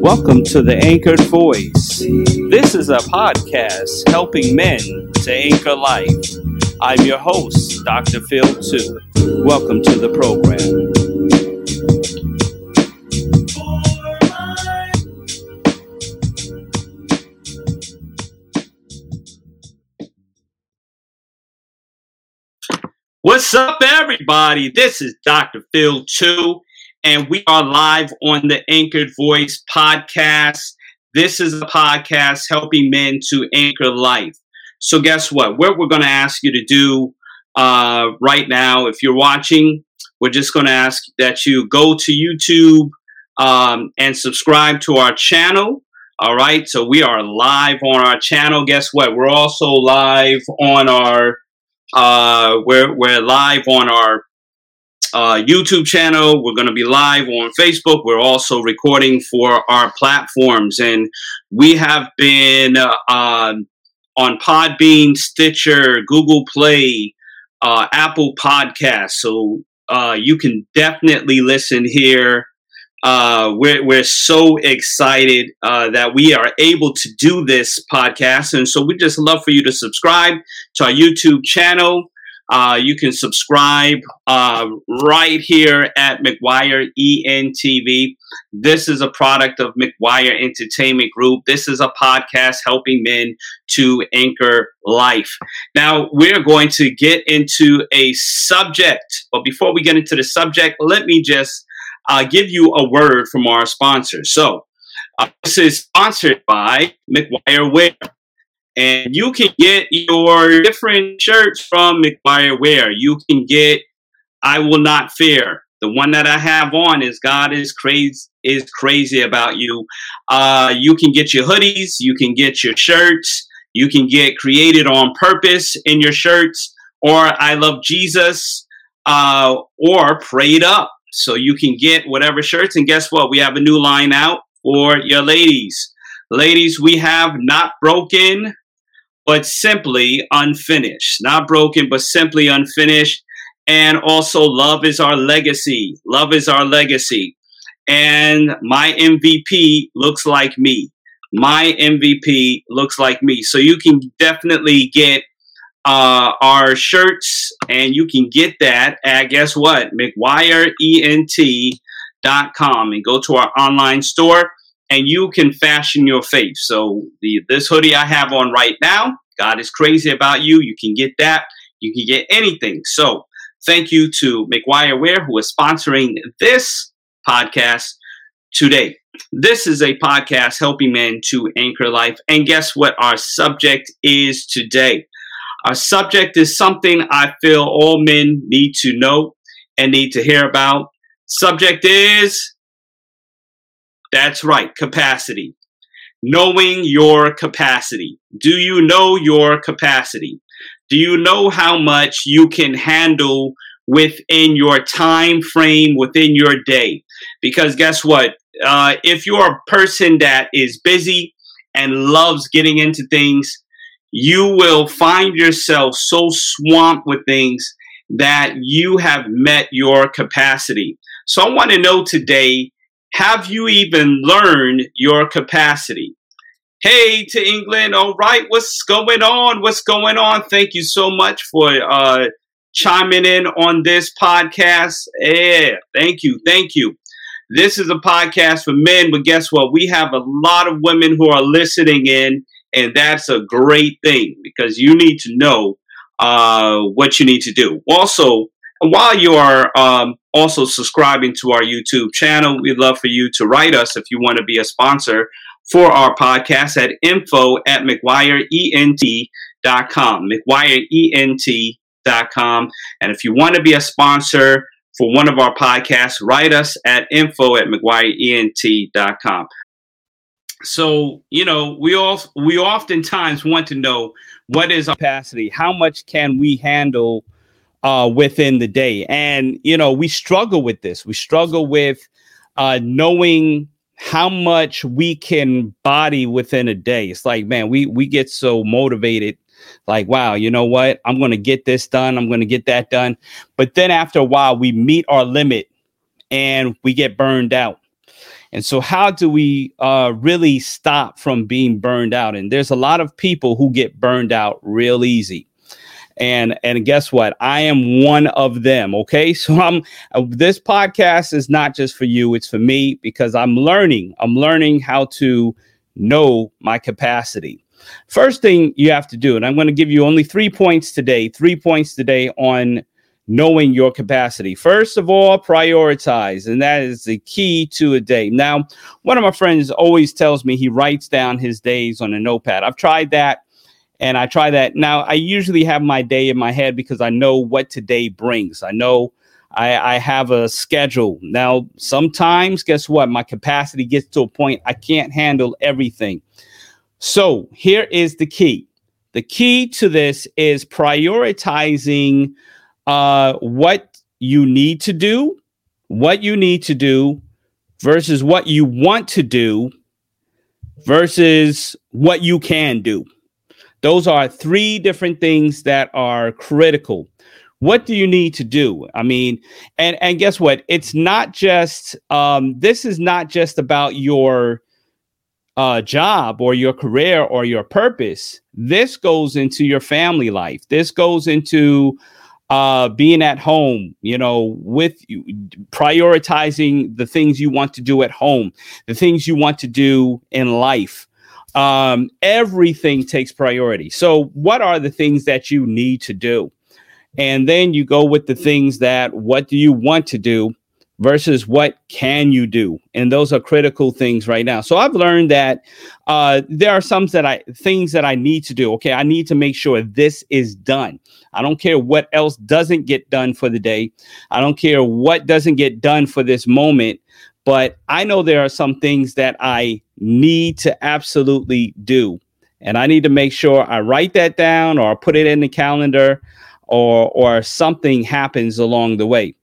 Welcome to the Anchored Voice. This is a podcast helping men to anchor life. I'm your host, Dr. Phil II. Welcome to the program. What's up, everybody? This is Dr. Phil II and we are live on the Anchored Voice podcast. This is a podcast helping men to anchor life. So, guess what? What we're going to ask you to do uh, right now, if you're watching, we're just going to ask that you go to YouTube um, and subscribe to our channel. All right. So, we are live on our channel. Guess what? We're also live on our uh, we're, we're live on our uh, YouTube channel. We're going to be live on Facebook. We're also recording for our platforms, and we have been uh, on Podbean, Stitcher, Google Play, uh, Apple Podcasts. So uh, you can definitely listen here. Uh, we're, we're so excited uh, that we are able to do this podcast. And so we just love for you to subscribe to our YouTube channel. Uh, you can subscribe uh, right here at McGuire ENTV. This is a product of McGuire Entertainment Group. This is a podcast helping men to anchor life. Now, we're going to get into a subject. But before we get into the subject, let me just uh, give you a word from our sponsor. So, uh, this is sponsored by McGuire Wear. And you can get your different shirts from McGuire Wear. You can get I Will Not Fear. The one that I have on is God is crazy is crazy about you. Uh, you can get your hoodies, you can get your shirts, you can get created on purpose in your shirts, or I love Jesus, uh, or prayed up. So you can get whatever shirts. And guess what? We have a new line out for your ladies. Ladies, we have not broken, but simply unfinished. Not broken, but simply unfinished. And also, love is our legacy. Love is our legacy. And my MVP looks like me. My MVP looks like me. So you can definitely get uh, our shirts, and you can get that at guess what? McGuireENT.com and go to our online store and you can fashion your faith. So the this hoodie I have on right now, God is crazy about you. You can get that. You can get anything. So thank you to McGuire Wear who is sponsoring this podcast today. This is a podcast helping men to anchor life. And guess what our subject is today? Our subject is something I feel all men need to know and need to hear about. Subject is that's right, capacity. Knowing your capacity. Do you know your capacity? Do you know how much you can handle within your time frame, within your day? Because guess what? Uh, if you're a person that is busy and loves getting into things, you will find yourself so swamped with things that you have met your capacity. So I want to know today have you even learned your capacity? Hey to England, all right, what's going on? What's going on? Thank you so much for uh, chiming in on this podcast. Yeah, thank you, thank you. This is a podcast for men, but guess what? We have a lot of women who are listening in, and that's a great thing because you need to know uh, what you need to do. Also, while you are um, also subscribing to our YouTube channel, we'd love for you to write us if you want to be a sponsor for our podcast at info at McGuireENT.com. McGuireENT.com. And if you want to be a sponsor for one of our podcasts, write us at info at McGuireENT.com. So, you know, we all we oftentimes want to know what is our capacity? How much can we handle uh, within the day. And, you know, we struggle with this. We struggle with uh, knowing how much we can body within a day. It's like, man, we, we get so motivated. Like, wow, you know what? I'm to get this done. I'm to get that done. But then after a while, we meet our limit and we get burned out. And so, how do we uh, really stop from being burned out? And there's a lot of people who get burned out real easy. And and guess what? I am one of them. Okay, so I'm. Uh, this podcast is not just for you; it's for me because I'm learning. I'm learning how to know my capacity. First thing you have to do, and I'm going to give you only three points today. Three points today on knowing your capacity. First of all, prioritize, and that is the key to a day. Now, one of my friends always tells me he writes down his days on a notepad. I've tried that and I try that. Now, I usually have my day in my head because I know what today brings. I know I, I have a schedule. Now, sometimes, guess what? My capacity gets to a point I can't handle everything. So, here is the key the key to this is prioritizing uh, what you need to do, what you need to do versus what you want to do versus what you can do. Those are three different things that are critical. What do you need to do? I mean, and and guess what? It's not just um, this is not just about your uh, job or your career or your purpose. This goes into your family life. This goes into uh, being at home, you know, with you, prioritizing the things you want to do at home, the things you want to do in life. Um, everything takes priority. So, what are the things that you need to do? And then you go with the things that what do you want to do versus what can you do and those are critical things right now so i've learned that uh, there are some that i things that i need to do okay i need to make sure this is done i don't care what else doesn't get done for the day. I don't care what doesn't get done for this moment but i know there are some things that i need to absolutely do. And i need to make sure i write that down or put it in the calendar or or something happens along the way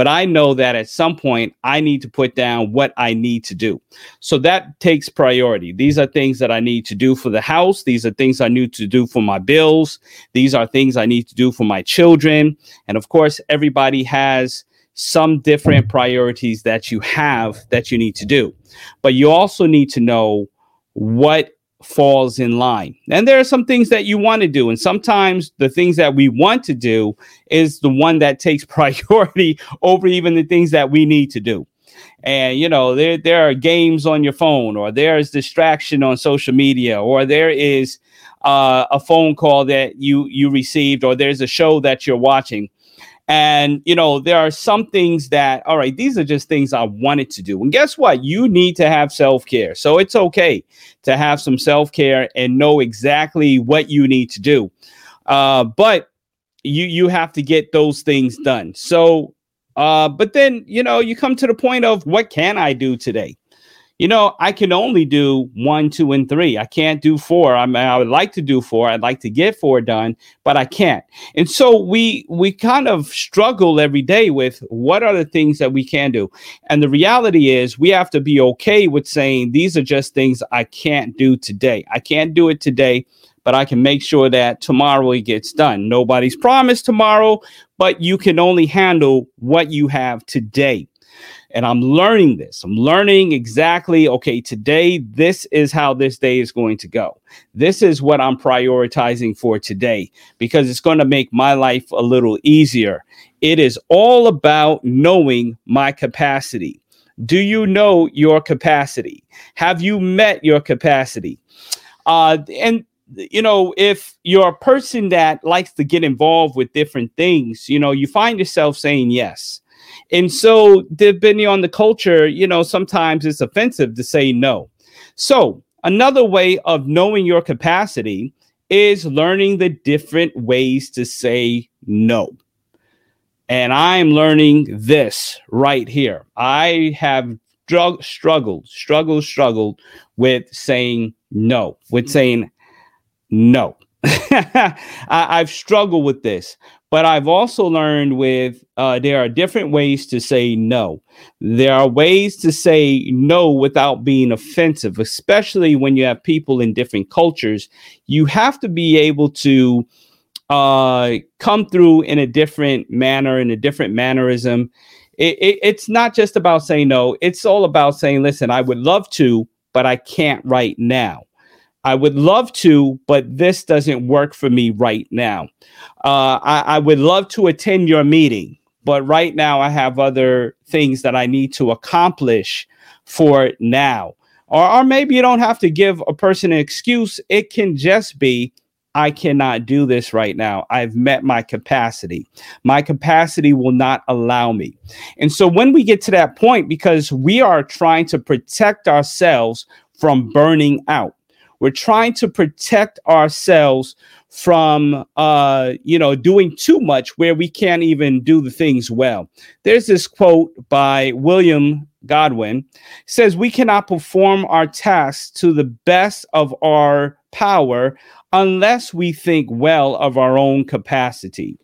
but I know that at some point I need to put down what I need to do. So that takes priority. These are things that I need to do for the house. These are things I need to do for my bills. These are things I need to do for my children. And of course, everybody has some different priorities that you have that you need to do. But you also need to know what falls in line. And there are some things that you want to do. And sometimes the things that we want to do is the one that takes priority over even the things that we need to do. And you know, there there are games on your phone, or there's distraction on social media, or there is uh, a phone call that you you received, or there's a show that you're watching and, you know, there are some things that, all right, these are just things I wanted to do. And guess what? You need to have self care. So it's okay to have some self care and know exactly what you need to do. Uh, but you you have to get those things done. So, uh, but then you know you come to the point of what can I do today? You know, I can only do one, two, and three. I can't do four. I mean, I would like to do four. I'd like to get four done, but I can't. And so we we kind of struggle every day with what are the things that we can do. And the reality is we have to be okay with saying these are just things I can't do today. I can't do it today, but I can make sure that tomorrow it gets done. Nobody's promised tomorrow, but you can only handle what you have today. And I'm learning this. I'm learning exactly, okay, today, this is how this day is going to go. This is what I'm prioritizing for today because it's going to make my life a little easier. It is all about knowing my capacity. Do you know your capacity? Have you met your capacity? Uh, and you know, if you're a person that likes to get involved with different things, you know, you find yourself saying yes. And so, depending on the culture, you know, sometimes it's offensive to say no. So, another way of knowing your capacity is learning the different ways to say no. And I'm learning this right here. I have drug, struggled, struggled, struggled with saying no, with saying no. I, have struggled with this, but I've also learned with uh, there are different ways to say no. There are ways to say no without being offensive, especially when you have people in different cultures. You have to be able to uh, come through in a different manner, in a different mannerism. it, it, it's not just about saying no. It's all about saying, listen, I would love to, but I can't right now. I would love to, but this doesn't work for me right now. Uh, I, I would love to attend your meeting, but right now I have other things that I need to accomplish for now. Or, or maybe you don't have to give a person an excuse. It can just be, I cannot do this right now. I've met my capacity. My capacity will not allow me. And so when we get to that point, because we are trying to protect ourselves from burning out, we're trying to protect ourselves from uh you know doing too much where we can't even do the things well there's this quote by william godwin says we cannot perform our tasks to the best of our power unless we think well of our own capacity.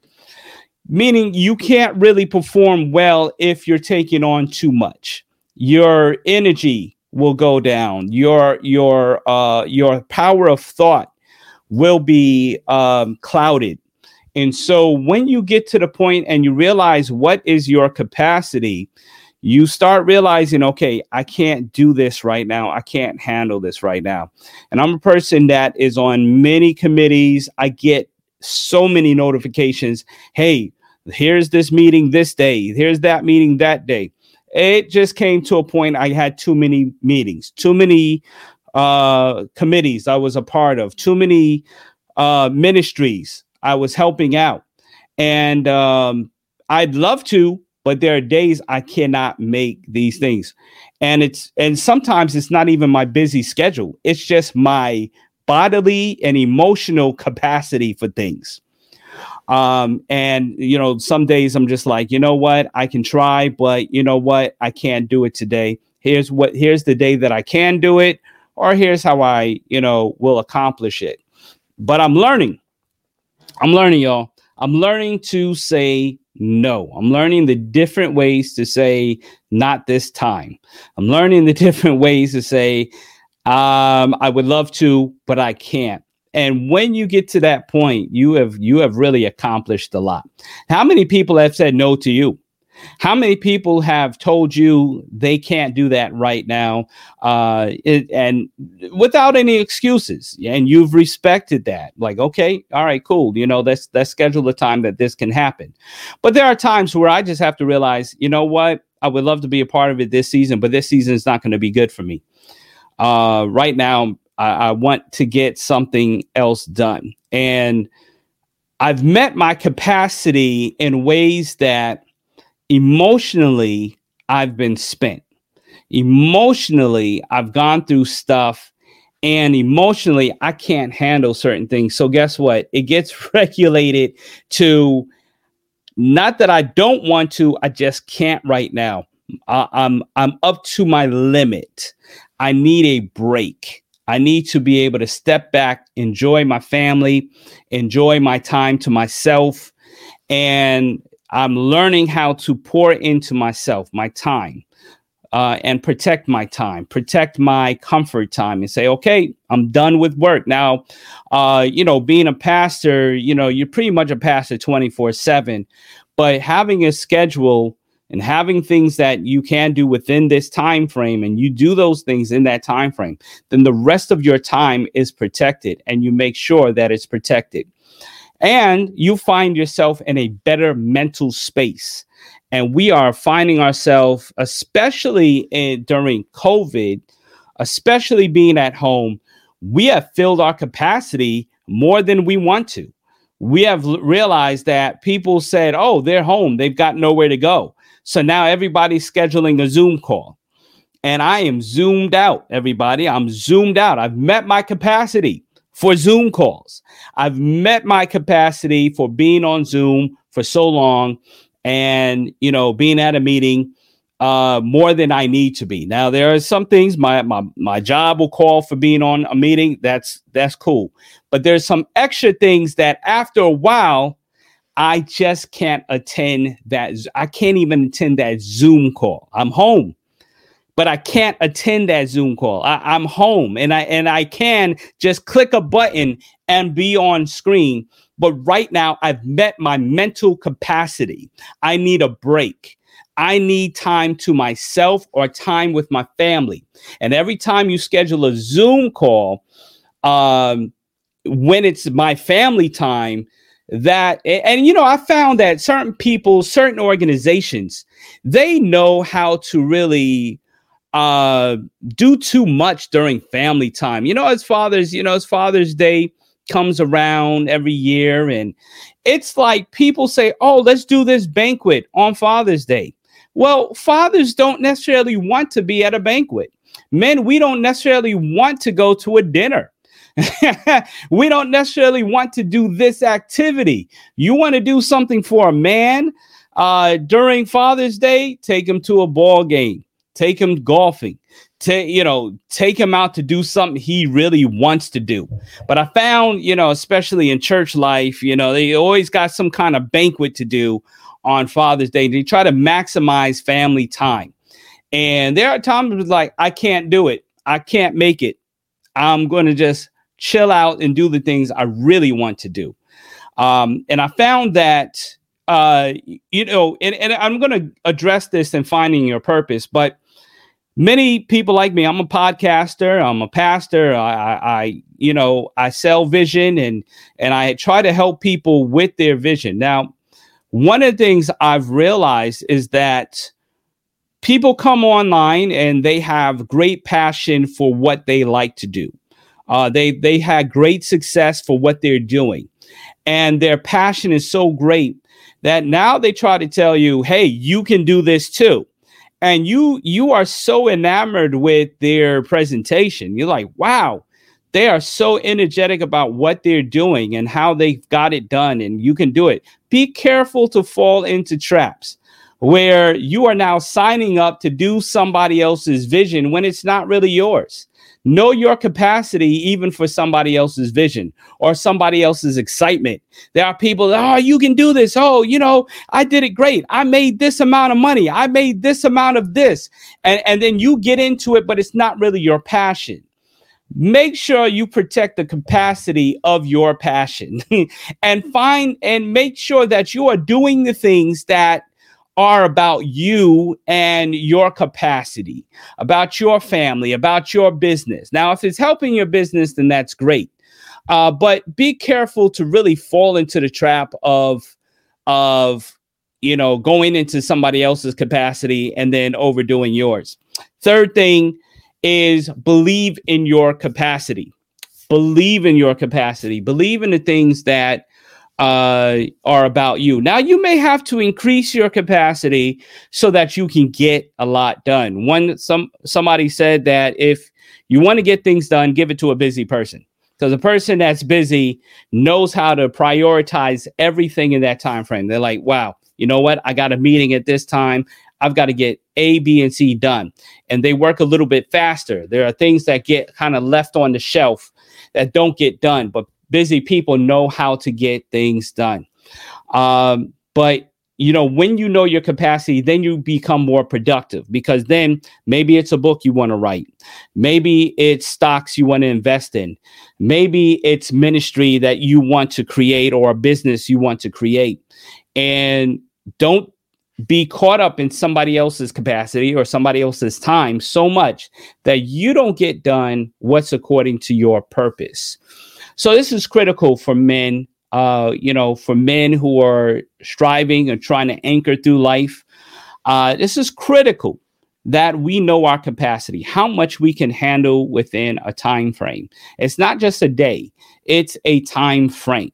Meaning, you can't really perform well if you're taking on too much. Your energy will go down. Your your uh, your power of thought will be um, clouded. And so, when you get to the point and you realize what is your capacity, you start realizing, okay, I can't do this right now. I can't handle this right now. And I'm a person that is on many committees. I get so many notifications. Hey, here's this meeting this day. Here's that meeting that day. It just came to a point I had too many meetings, too many uh, committees I was a part of, too many uh, ministries I was helping out. And um, I'd love to, but there are days I cannot make these things. And it's and sometimes it's not even my busy schedule. It's just my bodily and emotional capacity for things. Um, and you know, some days I'm just like, you know what, I can try, but you know what, I can't do it today. Here's what here's the day that I can do it, or here's how I, you know, will accomplish it. But I'm learning. I'm learning, y'all. I'm learning to say no. I'm learning the different ways to say not this time. I'm learning the different ways to say um, I would love to, but I can't. And when you get to that point, you have you have really accomplished a lot. How many people have said no to you? How many people have told you they can't do that right now, uh, it, and without any excuses? And you've respected that. Like, okay, all right, cool. You know, let's let's schedule the time that this can happen. But there are times where I just have to realize, you know what? I would love to be a part of it this season, but this season is not going to be good for me. Uh, right now, I, I want to get something else done, and I've met my capacity in ways that emotionally, I've been spent. Emotionally, I've gone through stuff and emotionally, I can't handle certain things. So, guess what? It gets regulated to not that I don't want to, I just can't right now. I, I'm I'm up to my limit. I need a break. I need to be able to step back, enjoy my family, enjoy my time to myself, and I'm learning how to pour into myself, my time, uh, and protect my time, protect my comfort time, and say, okay, I'm done with work now. Uh, you know, being a pastor, you know, you're pretty much a pastor 24 seven, but having a schedule and having things that you can do within this time frame and you do those things in that time frame then the rest of your time is protected and you make sure that it's protected and you find yourself in a better mental space. And we are finding ourselves, especially in, during COVID, especially being at home, we have filled our capacity more than we want to. We have realized that people said, oh, they're home, they've got nowhere to go. So now everybody's scheduling a Zoom call. And I am zoomed out, everybody. I'm zoomed out. I've met my capacity for Zoom calls. I've met my capacity for being on Zoom for so long and, you know, being at a meeting uh, more than I need to be. Now there are some things my my my job will call for being on a meeting. That's that's cool. But there's some extra things that after a while I just can't attend that I can't even attend that Zoom call. I'm home. but I can't attend that Zoom call. I, am home and I and I can just click a button and be on screen. But right now, I've met my mental capacity. I need a break. I need time to myself or time with my family. And every time you schedule a Zoom call, um, when it's my family time, that and you know i found that certain people certain organizations they know how to really uh do too much during family time. You know as fathers you know as father's day comes around every year and it's like people say oh let's do this banquet on father's day. Well fathers don't necessarily want to be at a banquet. Men we don't necessarily want to go to a dinner we don't necessarily want to do this activity. You want to do something for a man uh, during Father's Day? Take him to a ball game. Take him golfing. To you know, take him out to do something he really wants to do. But I found, you know, especially in church life, you know, they always got some kind of banquet to do on Father's Day. They try to maximize family time. And there are times like, I can't do it. I can't make it. I'm going to just chill out and do the things I really want to do. Um, and I found that, uh, you know, and, and I'm going to address this in finding your purpose, but many people like me, I'm a podcaster, I'm a pastor, I, I, I, you know, I sell vision and, and I try to help people with their vision. Now, one of the things I've realized is that people come online and they have great passion for what they like to do. Uh, they they had great success for what they're doing, and their passion is so great that now they try to tell you, "Hey, you can do this too." And you you are so enamored with their presentation. You're like, "Wow, they are so energetic about what they're doing and how they've got it done, and you can do it." Be careful to fall into traps where you are now signing up to do somebody else's vision when it's not really yours. Know your capacity, even for somebody else's vision or somebody else's excitement. There are people, that, oh, you can do this. Oh, you know, I did it great. I made this amount of money. I made this amount of this. And, and then you get into it, but it's not really your passion. Make sure you protect the capacity of your passion and find and make sure that you are doing the things that are about you and your capacity, about your family, about your business. Now, if it's helping your business, then that's great. Uh, but be careful to really fall into the trap of of you know going into somebody else's capacity and then overdoing yours. Third thing is believe in your capacity. Believe in your capacity. Believe in the things that uh, are about you. Now, you may have to increase your capacity so that you can get a lot done. One some somebody said that if you want to get things done, give it to a busy person because a person that's busy knows how to prioritize everything in that time frame. They're like, wow, you know what? I got a meeting at this time. I've got to get A, B, and C done. And they work a little bit faster. There are things that get kind of left on the shelf that don't get done, but busy people know how to get things done. Um, but you know, when you know your capacity, then you become more productive because then maybe it's a book you want to write. Maybe it's stocks you want to invest in. Maybe it's ministry that you want to create or a business you want to create. And don't be caught up in somebody else's capacity or somebody else's time so much that you don't get done what's according to your purpose. So this is critical for men, uh, you know, for men who are striving and trying to anchor through life. Uh, this is critical that we know our capacity, how much we can handle within a time frame. It's not just a day, it's a time frame.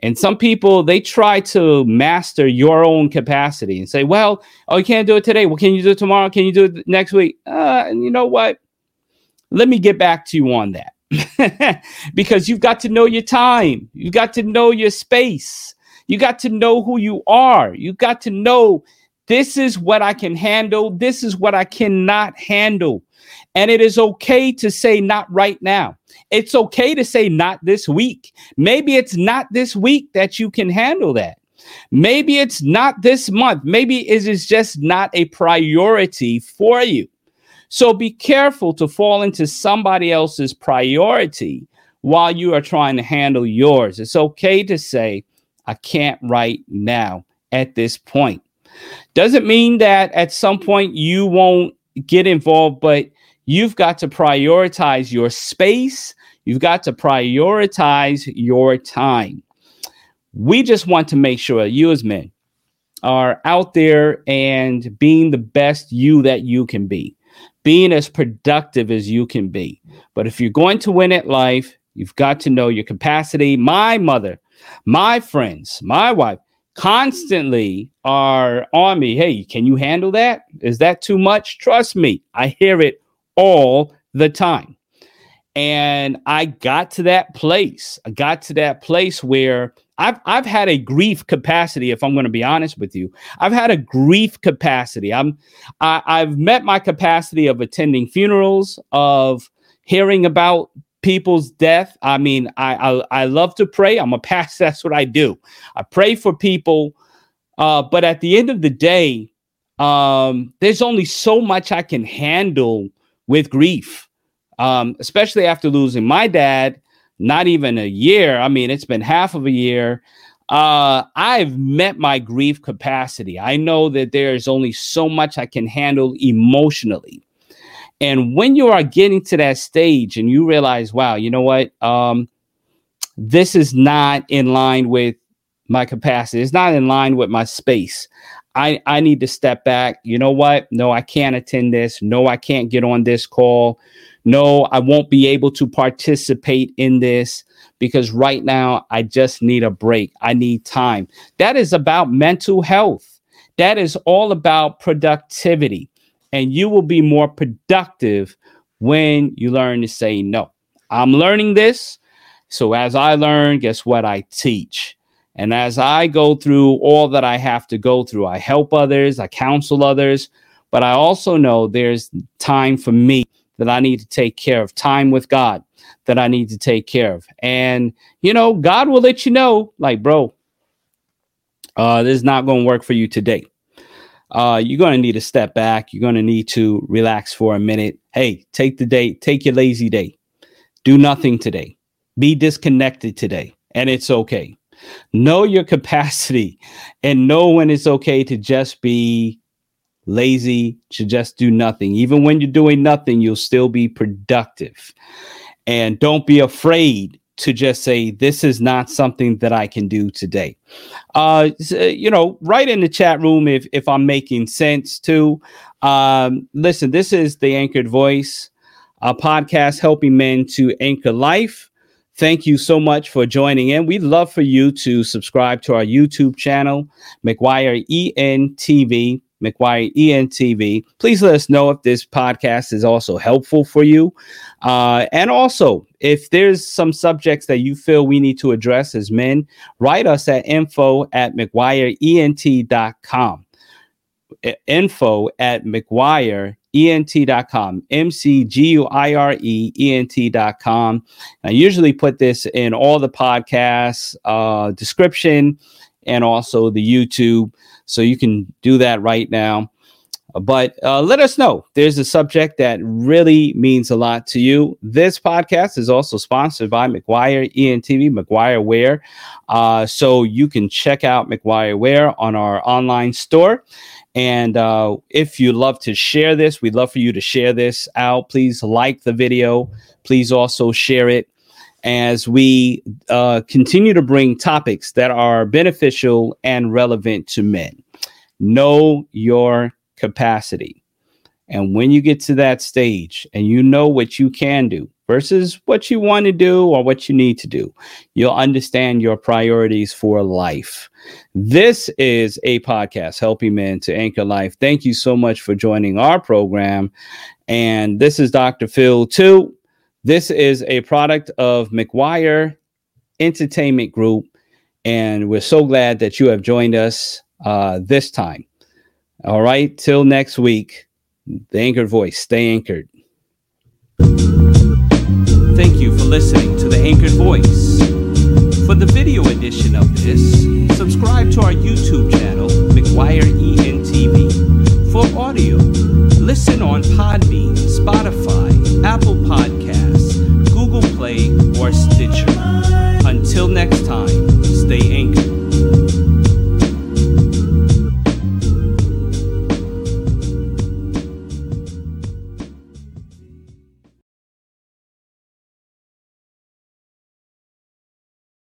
And some people they try to master your own capacity and say, "Well, oh, you can't do it today. Well, can you do it tomorrow? Can you do it next week?" Uh, and you know what? Let me get back to you on that. because you've got to know your time. You've got to know your space. You got to know who you are. You got to know this is what I can handle. This is what I cannot handle. And it is okay to say not right now. It's okay to say not this week. Maybe it's not this week that you can handle that. Maybe it's not this month. Maybe it is just not a priority for you. So be careful to fall into somebody else's priority while you are trying to handle yours. It's okay to say, I can't right now at this point. Doesn't mean that at some point you won't get involved, but you've got to prioritize your space. You've got to prioritize your time. We just want to make sure you, as men, are out there and being the best you that you can be being as productive as you can be. But if you're going to win at life, you've got to know your capacity. My mother, my friends, my wife constantly are on me. Hey, can you handle that? Is that too much? Trust me, I hear it all the time. And I got to that place. I got to that place where I've I've had a grief capacity. If I'm going to be honest with you, I've had a grief capacity. I'm I, I've met my capacity of attending funerals, of hearing about people's death. I mean, I I, I love to pray. I'm a pastor. That's what I do. I pray for people, uh, but at the end of the day, um, there's only so much I can handle with grief um, especially after losing my dad, not even a year. I mean, it's been half of a year. Uh, I've met my grief capacity. I know that there's only so much I can handle emotionally. And when you are getting to that stage and you realize, wow, you know what? Um, this is not in line with my capacity. It's not in line with my space. I, I need to step back. You know what? No, I can't attend this. No, I can't get on this call no, I won't be able to participate in this because right now I just need a break. I need time. That is about mental health. That is all about productivity. And you will be more productive when you learn to say no. I'm learning this. So as I learn, guess what? I teach. And as I go through all that I have to go through, I help others, I counsel others, but I also know there's time for me that I need to take care of, time with God that I need to take care of. And, you know, God will let you know, like, bro, uh, this is not going to work for you today. Uh, you're going to need to step back. You're going to need to relax for a minute. Hey, take the day, take your lazy day. Do nothing today. Be disconnected today, and it's okay. Know your capacity and know when it's okay to just be lazy to just do nothing. Even when you're doing nothing, you'll still be productive. And don't be afraid to just say, This is not something that I can do today. Uh, you know, write in the chat room if, if I'm making sense too. Um, listen, this is the Anchored Voice, a podcast helping men to anchor life. Thank you so much for joining in. We'd love for you to subscribe to our YouTube channel, McGuire ENTV. McGuire ENTV. Please let us know if this podcast is also helpful for you. Uh, and also, if there's some subjects that you feel we need to address as men, write us at info at McGuireENT.com. Info at McGuire ent.com m-c-g-u-i-r-e ent.com i usually put this in all the podcasts uh, description and also the youtube so you can do that right now. But uh, let us know. There's a subject that really means a lot to you. This podcast is also sponsored by McGuire ENTV, McGuire Wear. Uh, so you can check out McGuire Wear on our online store. And uh, if you love to share this, we'd love for you to share this out. Please like the video. Please also share it as we uh, continue to bring topics that are beneficial and relevant to men. Know your capacity. And when you get to that stage and you know what you can do versus what you want to do or what you need to do, you'll understand your priorities for life. This is a podcast helping men to anchor life. Thank you so much for joining our program. And this is Dr. Phil, too. This is a product of McGuire Entertainment Group, and we're so glad that you have joined us uh, this time. All right, till next week, the anchored voice, stay anchored. Thank you for listening to the Anchored Voice. For the video edition of this, subscribe to our YouTube channel, McGuire ENTV. For audio, Listen on Podbean, Spotify, Apple Podcasts, Google Play, or Stitcher. Until next time, stay anchored.